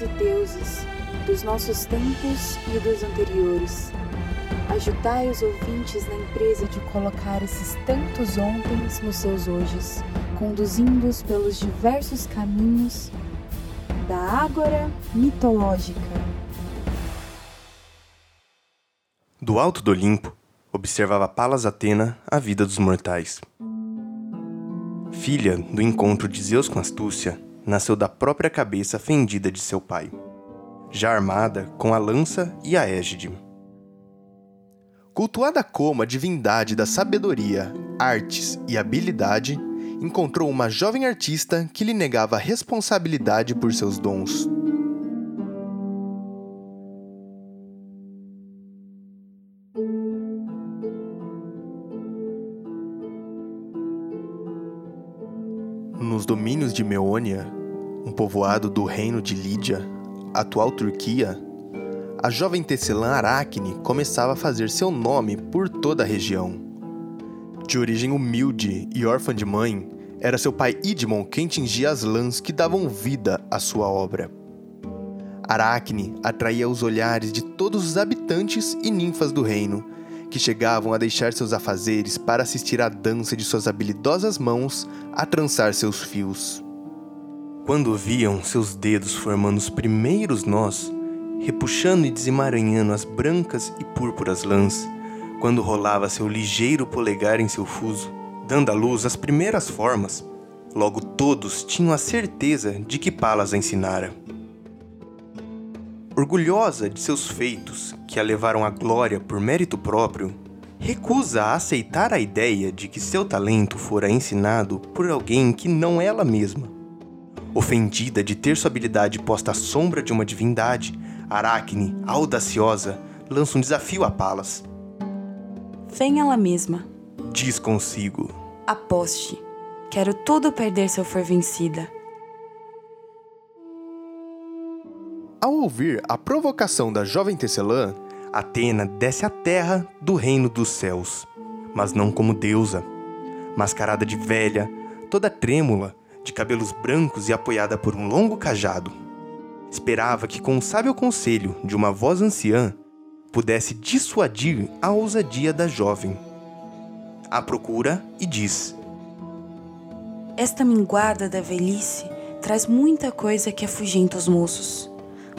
e deuses, dos nossos tempos e dos anteriores. Ajudai os ouvintes na empresa de colocar esses tantos ontens nos seus hojes, conduzindo-os pelos diversos caminhos da Ágora mitológica. Do alto do Olimpo, observava Palas Atena a vida dos mortais. Filha do encontro de Zeus com Astúcia, nasceu da própria cabeça fendida de seu pai, já armada com a lança e a égide. Cultuada como a divindade da sabedoria, artes e habilidade, encontrou uma jovem artista que lhe negava responsabilidade por seus dons. Nos domínios de Meônia, um povoado do reino de Lídia, atual Turquia, a jovem tecelã Aracne começava a fazer seu nome por toda a região. De origem humilde e órfã de mãe, era seu pai Idmon quem tingia as lãs que davam vida à sua obra. Aracne atraía os olhares de todos os habitantes e ninfas do reino, que chegavam a deixar seus afazeres para assistir à dança de suas habilidosas mãos a trançar seus fios. Quando viam seus dedos formando os primeiros nós, repuxando e desemaranhando as brancas e púrpuras lãs, quando rolava seu ligeiro polegar em seu fuso, dando à luz as primeiras formas, logo todos tinham a certeza de que Palas a ensinara. Orgulhosa de seus feitos, que a levaram à glória por mérito próprio, recusa a aceitar a ideia de que seu talento fora ensinado por alguém que não ela mesma. Ofendida de ter sua habilidade posta à sombra de uma divindade, Aracne, audaciosa, lança um desafio a Palas. Vem ela mesma. Diz consigo. Aposte. Quero tudo perder se eu for vencida. Ao ouvir a provocação da jovem tecelã, Atena desce à terra do reino dos céus, mas não como deusa. Mascarada de velha, toda trêmula, de cabelos brancos e apoiada por um longo cajado. Esperava que, com o sábio conselho de uma voz anciã, pudesse dissuadir a ousadia da jovem. A procura e diz: Esta minguada da velhice traz muita coisa que afugenta os moços,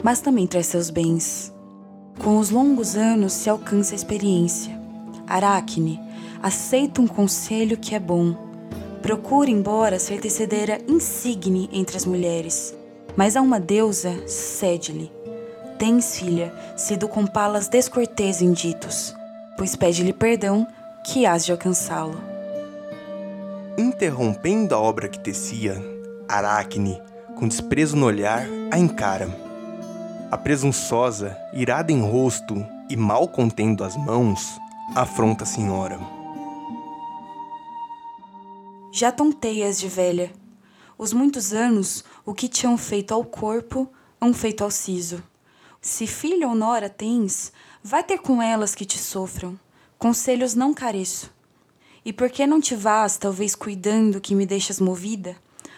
mas também traz seus bens. Com os longos anos se alcança a experiência. Aracne, aceita um conselho que é bom. Procura, embora ser tecedeira insigne entre as mulheres, mas a uma deusa cede-lhe tens, filha, sido com palas descortês em ditos, pois pede-lhe perdão, que hás de alcançá-lo. Interrompendo a obra que tecia, Aracne, com desprezo no olhar, a encara. A presunçosa, irada em rosto e mal contendo as mãos, afronta a senhora. Já tonteias de velha. Os muitos anos, o que tinham feito ao corpo, hão feito ao siso. Se filho ou nora tens, vai ter com elas que te sofram. Conselhos não careço. E por que não te vás, talvez cuidando que me deixas movida?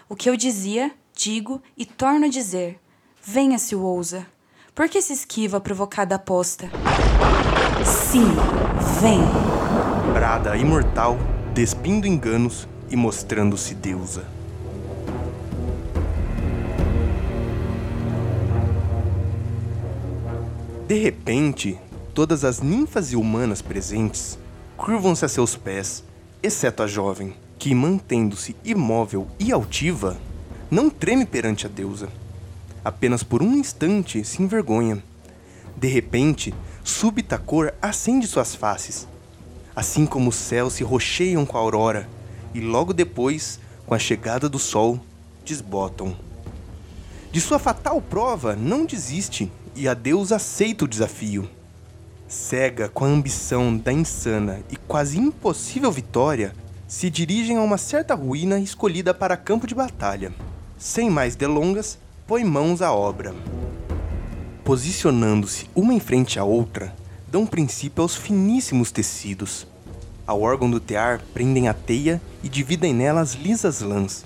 O que eu dizia, digo e torno a dizer. Venha se o ousa. Por que se esquiva a provocada aposta? Sim, vem! Brada imortal, despindo enganos e mostrando-se deusa. De repente, todas as ninfas e humanas presentes curvam-se a seus pés, exceto a jovem, que, mantendo-se imóvel e altiva, não treme perante a deusa. Apenas por um instante se envergonha. De repente, súbita cor acende suas faces, assim como os céus se rocheiam com a aurora, e logo depois, com a chegada do sol, desbotam. De sua fatal prova, não desiste e a Deus aceita o desafio. Cega com a ambição da insana e quase impossível vitória, se dirigem a uma certa ruína escolhida para campo de batalha. Sem mais delongas, põe mãos à obra. Posicionando-se uma em frente à outra, dão princípio aos finíssimos tecidos. Ao órgão do tear prendem a teia e dividem nela as lisas lãs.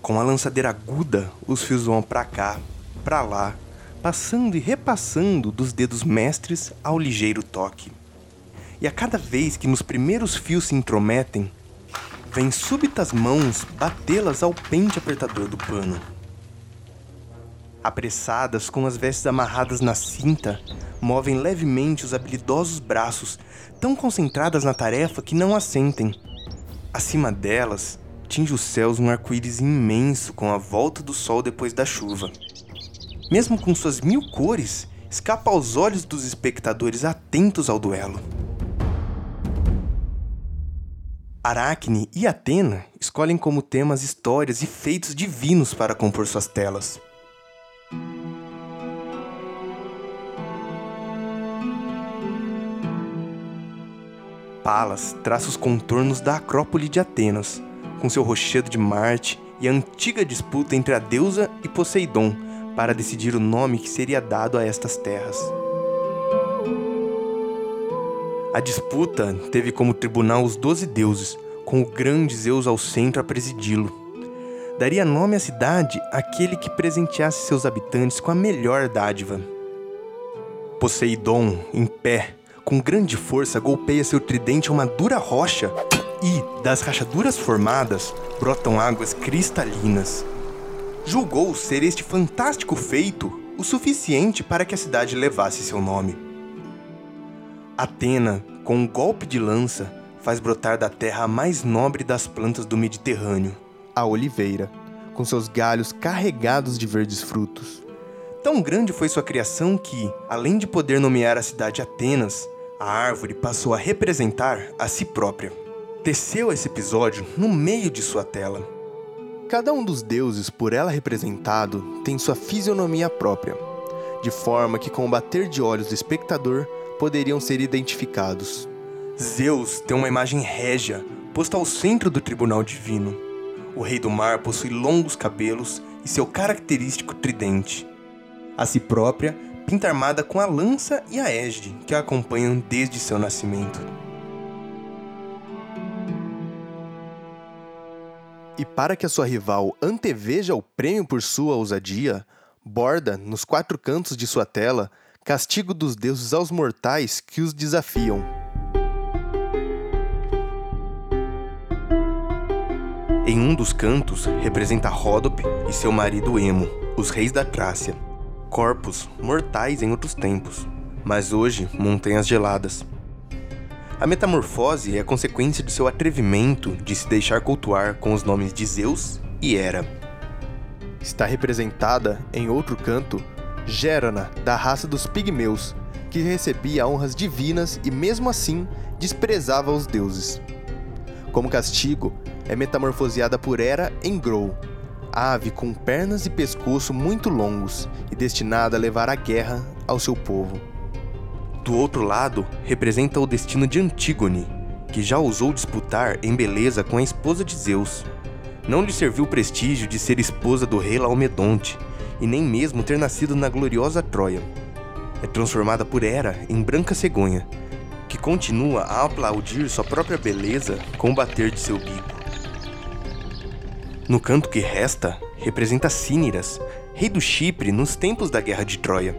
Com a lançadeira aguda, os fios vão para cá, para lá, passando e repassando dos dedos mestres ao ligeiro toque. E a cada vez que nos primeiros fios se intrometem, vem súbitas mãos batê-las ao pente apertador do pano. Apressadas, com as vestes amarradas na cinta, movem levemente os habilidosos braços, tão concentradas na tarefa que não assentem. Acima delas, tinge os céus um arco-íris imenso com a volta do sol depois da chuva. Mesmo com suas mil cores, escapa aos olhos dos espectadores atentos ao duelo. Aracne e Atena escolhem como temas histórias e feitos divinos para compor suas telas. Palas traça os contornos da Acrópole de Atenas, com seu rochedo de Marte e a antiga disputa entre a deusa e Poseidon para decidir o nome que seria dado a estas terras. A disputa teve como tribunal os doze deuses, com o grande Zeus ao centro a presidi-lo. Daria nome à cidade aquele que presenteasse seus habitantes com a melhor dádiva. Poseidon, em pé, com grande força golpeia seu tridente a uma dura rocha e, das rachaduras formadas, brotam águas cristalinas. Julgou ser este fantástico feito o suficiente para que a cidade levasse seu nome. Atena, com um golpe de lança, faz brotar da terra a mais nobre das plantas do Mediterrâneo, a oliveira, com seus galhos carregados de verdes frutos. Tão grande foi sua criação que, além de poder nomear a cidade Atenas, a árvore passou a representar a si própria. Teceu esse episódio no meio de sua tela. Cada um dos deuses por ela representado tem sua fisionomia própria, de forma que com o bater de olhos do espectador poderiam ser identificados. Zeus tem uma imagem régia, posta ao centro do tribunal divino. O rei do mar possui longos cabelos e seu característico tridente. A si própria, pinta armada com a lança e a égide, que a acompanham desde seu nascimento. E para que a sua rival anteveja o prêmio por sua ousadia, borda, nos quatro cantos de sua tela, castigo dos deuses aos mortais que os desafiam. Em um dos cantos representa Ródope e seu marido Emo, os reis da Trácia. Corpos mortais em outros tempos, mas hoje montanhas geladas. A metamorfose é a consequência de seu atrevimento de se deixar cultuar com os nomes de Zeus e Hera. Está representada, em outro canto, Gérana, da raça dos pigmeus, que recebia honras divinas e mesmo assim desprezava os deuses. Como castigo, é metamorfoseada por Hera em Grou, ave com pernas e pescoço muito longos e destinada a levar a guerra ao seu povo. Do outro lado, representa o destino de Antígone, que já ousou disputar em beleza com a esposa de Zeus. Não lhe serviu o prestígio de ser esposa do rei Laomedonte, e nem mesmo ter nascido na gloriosa Troia. É transformada por Hera em branca cegonha, que continua a aplaudir sua própria beleza com o bater de seu bico. No canto que resta, representa Cíniras, rei do Chipre nos tempos da Guerra de Troia,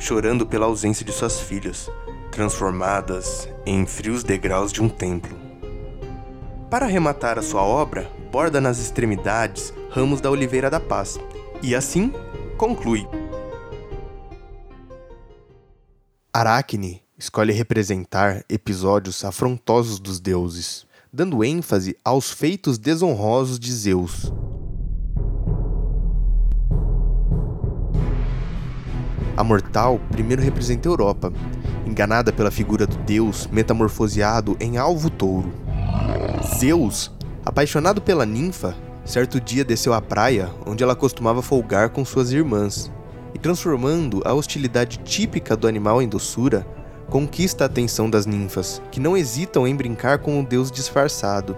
chorando pela ausência de suas filhas, transformadas em frios degraus de um templo. Para arrematar a sua obra, borda nas extremidades ramos da oliveira da paz, e assim conclui. Aracne escolhe representar episódios afrontosos dos deuses, dando ênfase aos feitos desonrosos de Zeus. A mortal primeiro representa a Europa, enganada pela figura do deus metamorfoseado em alvo touro. Zeus, apaixonado pela ninfa, Certo dia desceu à praia, onde ela costumava folgar com suas irmãs, e transformando a hostilidade típica do animal em doçura, conquista a atenção das ninfas, que não hesitam em brincar com o deus disfarçado.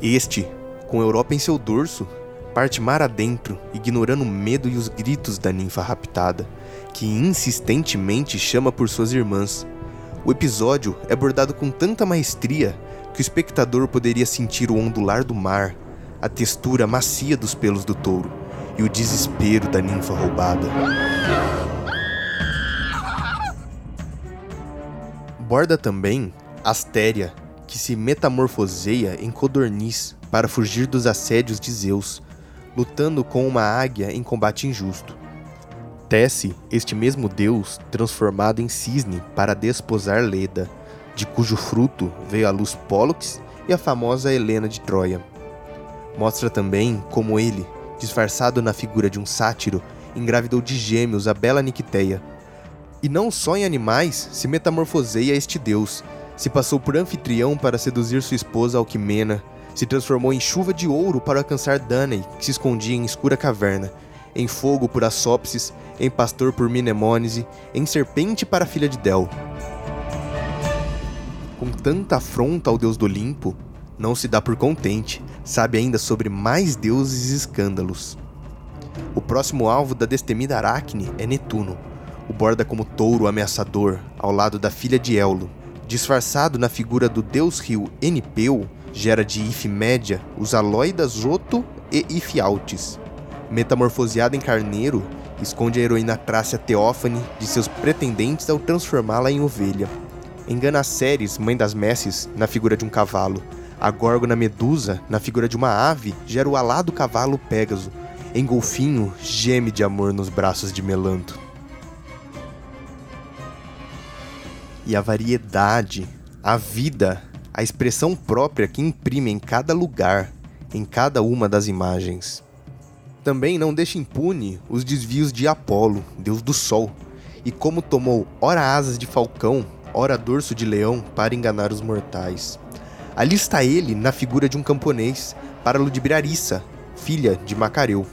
Este, com a Europa em seu dorso, parte mar adentro, ignorando o medo e os gritos da ninfa raptada, que insistentemente chama por suas irmãs. O episódio é abordado com tanta maestria que o espectador poderia sentir o ondular do mar, a textura macia dos pelos do touro e o desespero da ninfa roubada. Aborda também Astéria, que se metamorfoseia em codorniz para fugir dos assédios de Zeus, lutando com uma águia em combate injusto. Tece este mesmo deus transformado em cisne para desposar Leda, de cujo fruto veio a luz Pólux e a famosa Helena de Troia. Mostra também como ele, disfarçado na figura de um sátiro, engravidou de gêmeos a bela Nicteia. E não só em animais se metamorfoseia este deus, se passou por anfitrião para seduzir sua esposa Alquimena, se transformou em chuva de ouro para alcançar Danae, que se escondia em escura caverna, em fogo por Assópsis, em pastor por Minemônese, em serpente para a filha de Del. Com tanta afronta ao deus do Olimpo, não se dá por contente, sabe ainda sobre mais deuses e escândalos. O próximo alvo da destemida Aracne é Netuno, o borda como touro ameaçador ao lado da filha de Éolo. Disfarçado na figura do deus-rio Enipeu, gera de If média os Aloidas Joto e If Altis. Metamorfoseada em carneiro, esconde a heroína Trácia Teófane de seus pretendentes ao transformá-la em ovelha. Engana Ceres, mãe das Messes, na figura de um cavalo. A Górgona Medusa, na figura de uma ave, gera o alado cavalo Pégaso. Em Golfinho, geme de amor nos braços de Melanto. E a variedade, a vida, a expressão própria que imprime em cada lugar, em cada uma das imagens. Também não deixa impune os desvios de Apolo, deus do sol, e como tomou ora asas de falcão, ora dorso de leão para enganar os mortais. Ali está ele na figura de um camponês para ludibriar Issa, filha de Macareu.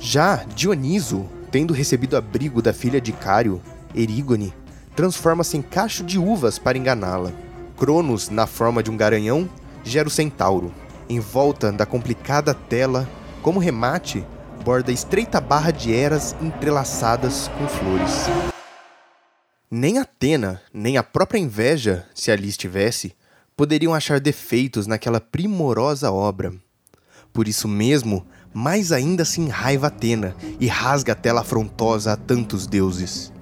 Já Dioniso, tendo recebido abrigo da filha de Cário, Erígone, transforma-se em cacho de uvas para enganá-la. Cronos, na forma de um garanhão, gera o centauro. Em volta da complicada tela, como remate, borda estreita barra de eras entrelaçadas com flores. Nem Atena, nem a própria inveja, se ali estivesse, poderiam achar defeitos naquela primorosa obra. Por isso mesmo, mais ainda se enraiva Atena e rasga a tela afrontosa a tantos deuses.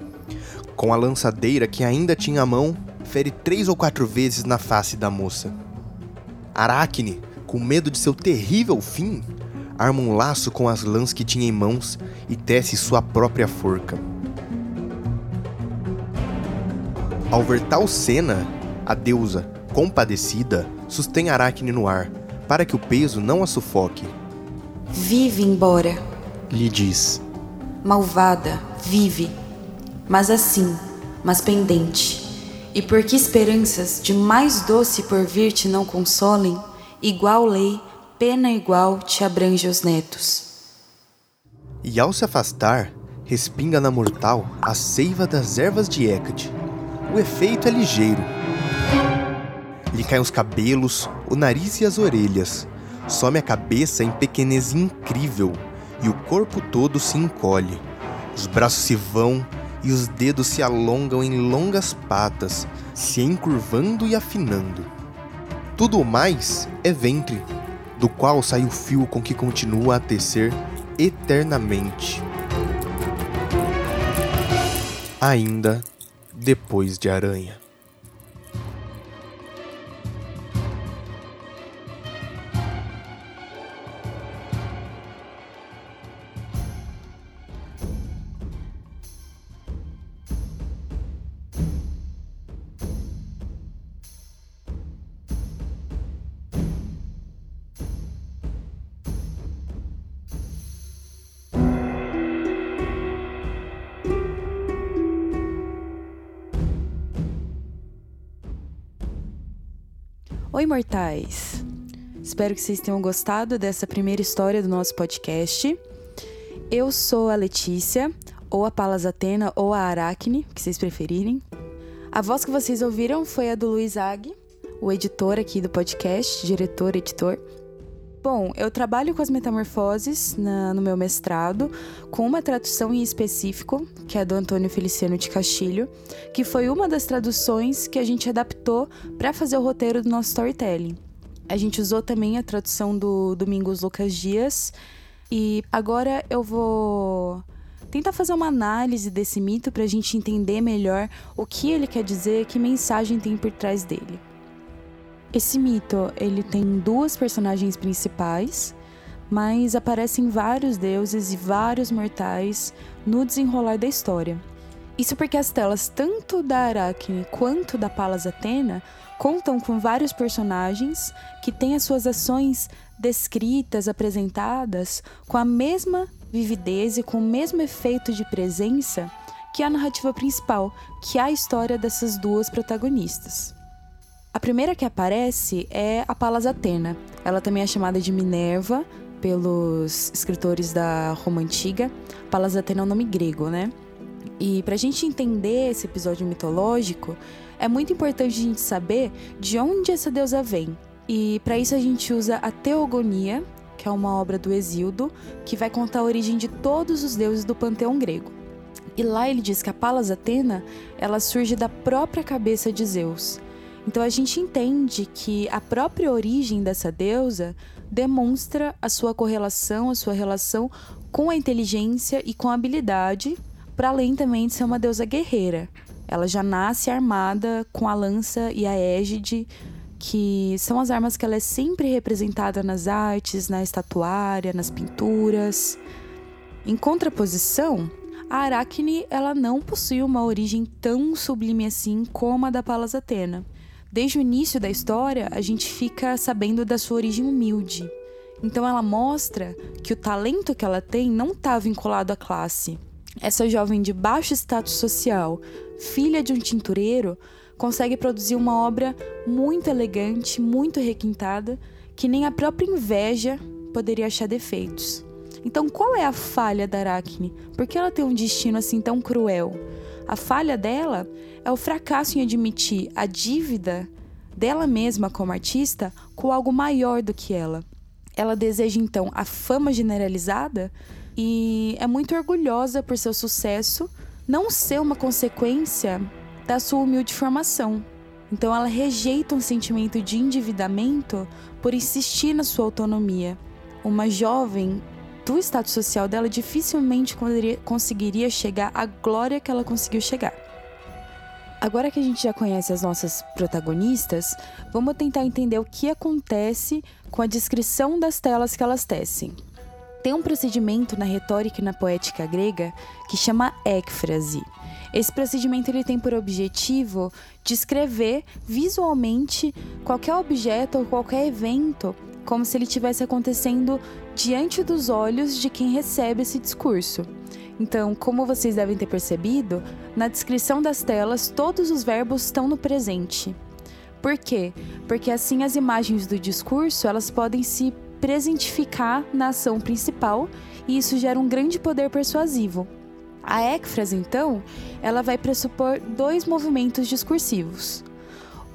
Com a lançadeira que ainda tinha à mão, fere três ou quatro vezes na face da moça. Aracne, com medo de seu terrível fim, arma um laço com as lãs que tinha em mãos e tece sua própria forca. Ao ver tal cena, a deusa, compadecida, sustém Aracne no ar, para que o peso não a sufoque. Vive embora, lhe diz. Malvada, vive, mas assim, mas pendente. E por que esperanças de mais doce por vir te não consolem, igual lei pena igual te abrange os netos. E ao se afastar, respinga na mortal a seiva das ervas de Hecate. O efeito é ligeiro. Lhe caem os cabelos, o nariz e as orelhas. Some a cabeça em pequenez incrível e o corpo todo se encolhe. Os braços se vão e os dedos se alongam em longas patas, se encurvando e afinando. Tudo o mais é ventre, do qual sai o fio com que continua a tecer eternamente. Ainda depois de aranha. Oi, mortais! Espero que vocês tenham gostado dessa primeira história do nosso podcast. Eu sou a Letícia, ou a Palas Atena, ou a Aracne, que vocês preferirem. A voz que vocês ouviram foi a do Luiz Ag, o editor aqui do podcast, diretor, editor. Bom, eu trabalho com as metamorfoses na, no meu mestrado, com uma tradução em específico, que é do Antônio Feliciano de Castilho, que foi uma das traduções que a gente adaptou para fazer o roteiro do nosso storytelling. A gente usou também a tradução do Domingos Lucas Dias, e agora eu vou tenta fazer uma análise desse mito para a gente entender melhor o que ele quer dizer, que mensagem tem por trás dele. Esse mito ele tem duas personagens principais, mas aparecem vários deuses e vários mortais no desenrolar da história. Isso porque as telas tanto da Aracne quanto da Palas Atena contam com vários personagens que têm as suas ações descritas, apresentadas com a mesma vividez e com o mesmo efeito de presença que a narrativa principal, que é a história dessas duas protagonistas. A primeira que aparece é a Palas Atena. Ela também é chamada de Minerva pelos escritores da Roma Antiga. Palas Atena é um nome grego, né? E para a gente entender esse episódio mitológico, é muito importante a gente saber de onde essa deusa vem. E para isso a gente usa a Teogonia, que é uma obra do Exildo, que vai contar a origem de todos os deuses do panteão grego. E lá ele diz que a Palas Atena, ela surge da própria cabeça de Zeus. Então a gente entende que a própria origem dessa deusa demonstra a sua correlação, a sua relação com a inteligência e com a habilidade, para além também de ser uma deusa guerreira. Ela já nasce armada com a lança e a égide, que são as armas que ela é sempre representada nas artes, na estatuária, nas pinturas. Em contraposição, a Aracne ela não possui uma origem tão sublime assim como a da Palas Atena. Desde o início da história, a gente fica sabendo da sua origem humilde. Então ela mostra que o talento que ela tem não está vinculado à classe. Essa jovem de baixo status social, filha de um tintureiro, consegue produzir uma obra muito elegante, muito requintada, que nem a própria inveja poderia achar defeitos. Então, qual é a falha da Aracne? Por que ela tem um destino assim tão cruel? A falha dela é o fracasso em admitir a dívida dela mesma como artista com algo maior do que ela. Ela deseja então a fama generalizada e é muito orgulhosa por seu sucesso não ser uma consequência da sua humilde formação. Então ela rejeita um sentimento de endividamento por insistir na sua autonomia. Uma jovem do status social dela dificilmente conseguiria chegar à glória que ela conseguiu chegar. Agora que a gente já conhece as nossas protagonistas, vamos tentar entender o que acontece com a descrição das telas que elas tecem. Tem um procedimento na retórica e na poética grega que chama écfrase. Esse procedimento ele tem por objetivo descrever visualmente qualquer objeto ou qualquer evento como se ele estivesse acontecendo diante dos olhos de quem recebe esse discurso. Então, como vocês devem ter percebido, na descrição das telas todos os verbos estão no presente. Por quê? Porque assim as imagens do discurso, elas podem se presentificar na ação principal e isso gera um grande poder persuasivo. A écfrase, então, ela vai pressupor dois movimentos discursivos.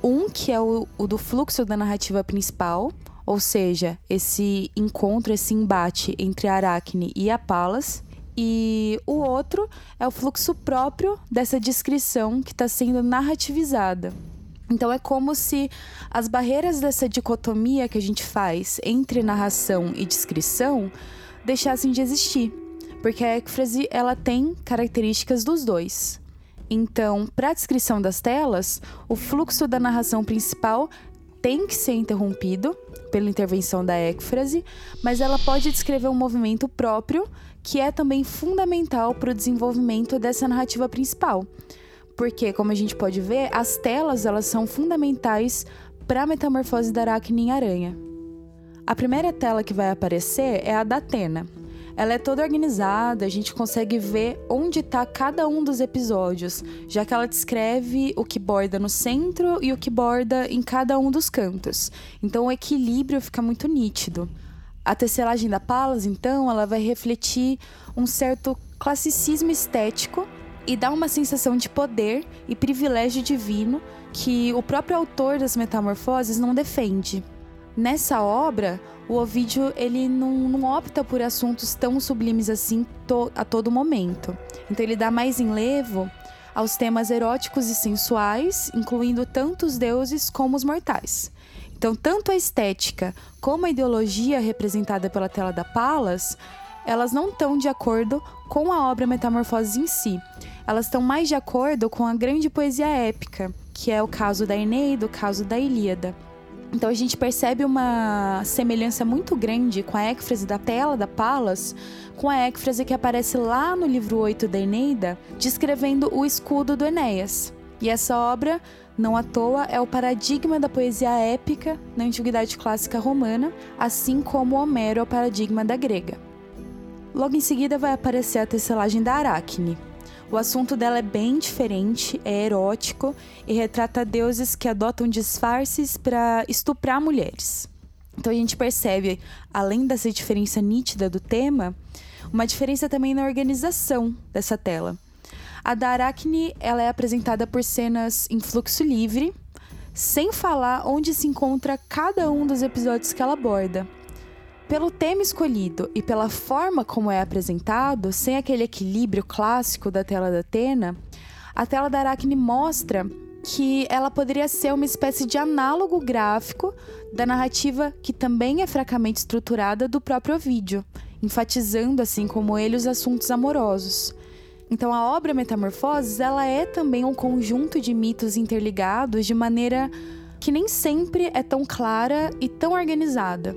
Um que é o, o do fluxo da narrativa principal, ou seja, esse encontro, esse embate entre a Aracne e a Palas, e o outro é o fluxo próprio dessa descrição que está sendo narrativizada. Então é como se as barreiras dessa dicotomia que a gente faz entre narração e descrição deixassem de existir, porque a ecfrase ela tem características dos dois. Então, para a descrição das telas, o fluxo da narração principal tem que ser interrompido pela intervenção da ecfrase, mas ela pode descrever um movimento próprio que é também fundamental para o desenvolvimento dessa narrativa principal. Porque, como a gente pode ver, as telas elas são fundamentais para a metamorfose da aracne em aranha. A primeira tela que vai aparecer é a da Atena. Ela é toda organizada, a gente consegue ver onde está cada um dos episódios, já que ela descreve o que borda no centro e o que borda em cada um dos cantos. Então o equilíbrio fica muito nítido. A tecelagem da Palas, então, ela vai refletir um certo classicismo estético e dá uma sensação de poder e privilégio divino que o próprio autor das Metamorfoses não defende. Nessa obra, o Ovídio ele não, não opta por assuntos tão sublimes assim to, a todo momento. Então ele dá mais enlevo aos temas eróticos e sensuais, incluindo tanto os deuses como os mortais. Então, tanto a estética como a ideologia representada pela tela da Palas elas não estão de acordo com a obra Metamorfose em si. Elas estão mais de acordo com a grande poesia épica, que é o caso da Eneida, o caso da Ilíada. Então a gente percebe uma semelhança muito grande com a écfrase da tela da Palas, com a écfrase que aparece lá no livro 8 da Eneida, descrevendo o escudo do Enéas. E essa obra, não à toa, é o paradigma da poesia épica na antiguidade clássica romana, assim como Homero é o paradigma da grega. Logo em seguida vai aparecer a tecelagem da Aracne, o assunto dela é bem diferente, é erótico e retrata deuses que adotam disfarces para estuprar mulheres. Então a gente percebe, além dessa diferença nítida do tema, uma diferença também na organização dessa tela. A da Aracne ela é apresentada por cenas em fluxo livre, sem falar onde se encontra cada um dos episódios que ela aborda. Pelo tema escolhido e pela forma como é apresentado, sem aquele equilíbrio clássico da tela da Atena, a tela da Aracne mostra que ela poderia ser uma espécie de análogo gráfico da narrativa que também é fracamente estruturada do próprio vídeo, enfatizando assim como ele os assuntos amorosos. Então a obra Metamorfoses, ela é também um conjunto de mitos interligados de maneira que nem sempre é tão clara e tão organizada.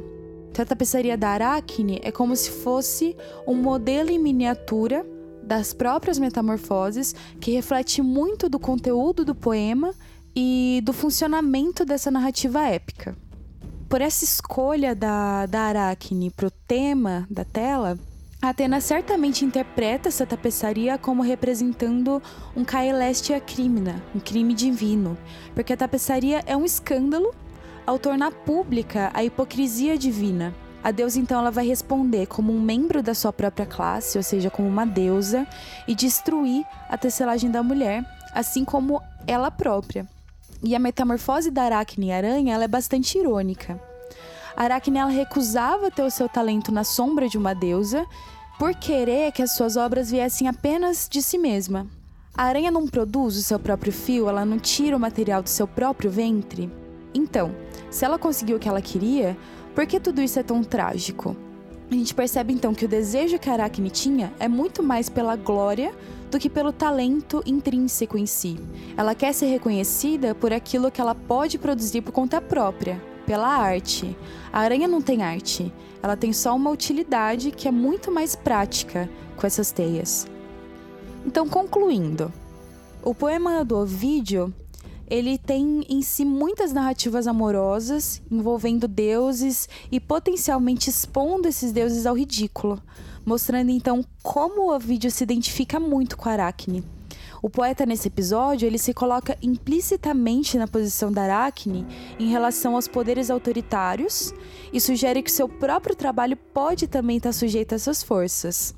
Então, a tapeçaria da Aracne é como se fosse um modelo em miniatura das próprias metamorfoses que reflete muito do conteúdo do poema e do funcionamento dessa narrativa épica. Por essa escolha da, da Aracne para o tema da tela, Atena certamente interpreta essa tapeçaria como representando um caelestia crimina, um crime divino, porque a tapeçaria é um escândalo ao tornar pública a hipocrisia divina. A deusa então ela vai responder como um membro da sua própria classe, ou seja, como uma deusa, e destruir a tecelagem da mulher, assim como ela própria. E a metamorfose da Aracne aranha ela é bastante irônica. A Aracne ela recusava ter o seu talento na sombra de uma deusa por querer que as suas obras viessem apenas de si mesma. A aranha não produz o seu próprio fio, ela não tira o material do seu próprio ventre. Então, se ela conseguiu o que ela queria, por que tudo isso é tão trágico? A gente percebe então que o desejo que Aracne tinha é muito mais pela glória do que pelo talento intrínseco em si. Ela quer ser reconhecida por aquilo que ela pode produzir por conta própria, pela arte. A aranha não tem arte, ela tem só uma utilidade que é muito mais prática com essas teias. Então, concluindo, o poema do Ovídio ele tem em si muitas narrativas amorosas envolvendo deuses e potencialmente expondo esses deuses ao ridículo, mostrando então como o Ovídio se identifica muito com Aracne. O poeta nesse episódio ele se coloca implicitamente na posição da Aracne em relação aos poderes autoritários e sugere que seu próprio trabalho pode também estar sujeito a essas forças.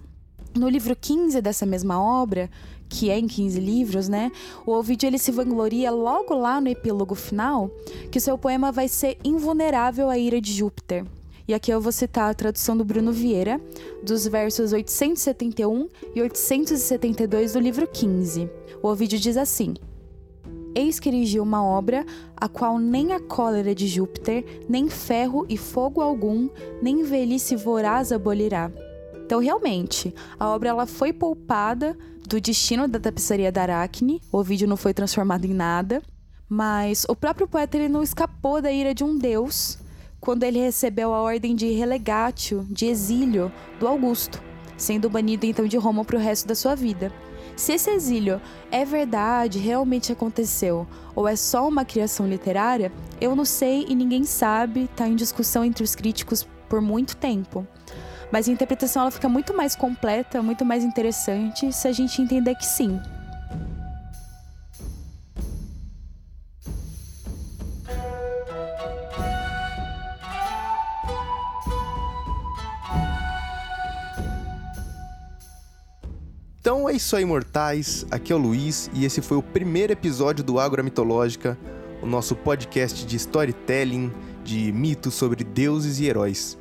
No livro 15 dessa mesma obra, que é em 15 livros, né? O Ovidio ele se vangloria logo lá no epílogo final que seu poema vai ser invulnerável à ira de Júpiter. E aqui eu vou citar a tradução do Bruno Vieira, dos versos 871 e 872 do livro 15. O Ovidio diz assim: Eis que erigi uma obra a qual nem a cólera de Júpiter, nem ferro e fogo algum, nem velhice voraz abolirá. Então, realmente, a obra ela foi poupada do destino da tapeçaria da Aracne. O vídeo não foi transformado em nada. Mas o próprio poeta ele não escapou da ira de um deus quando ele recebeu a ordem de relegatio, de exílio, do Augusto, sendo banido então de Roma para o resto da sua vida. Se esse exílio é verdade, realmente aconteceu, ou é só uma criação literária, eu não sei e ninguém sabe, está em discussão entre os críticos por muito tempo. Mas a interpretação ela fica muito mais completa, muito mais interessante se a gente entender que sim. Então é isso aí, mortais. Aqui é o Luiz e esse foi o primeiro episódio do Ágora Mitológica, o nosso podcast de storytelling, de mitos sobre deuses e heróis.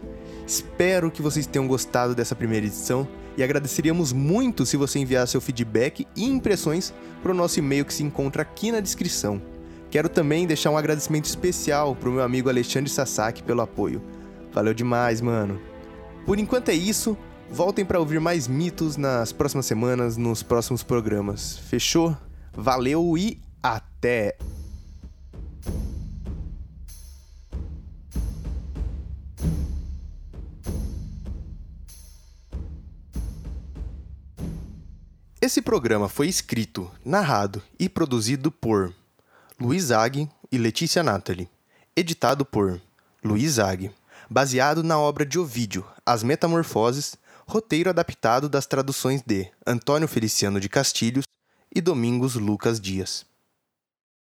Espero que vocês tenham gostado dessa primeira edição e agradeceríamos muito se você enviar seu feedback e impressões para o nosso e-mail que se encontra aqui na descrição. Quero também deixar um agradecimento especial para o meu amigo Alexandre Sasaki pelo apoio. Valeu demais, mano. Por enquanto é isso. Voltem para ouvir mais mitos nas próximas semanas, nos próximos programas. Fechou? Valeu e até! Esse programa foi escrito, narrado e produzido por Luiz Zag e Letícia Natali. Editado por Luiz Zag. Baseado na obra de Ovídio, As Metamorfoses, roteiro adaptado das traduções de Antônio Feliciano de Castilhos e Domingos Lucas Dias.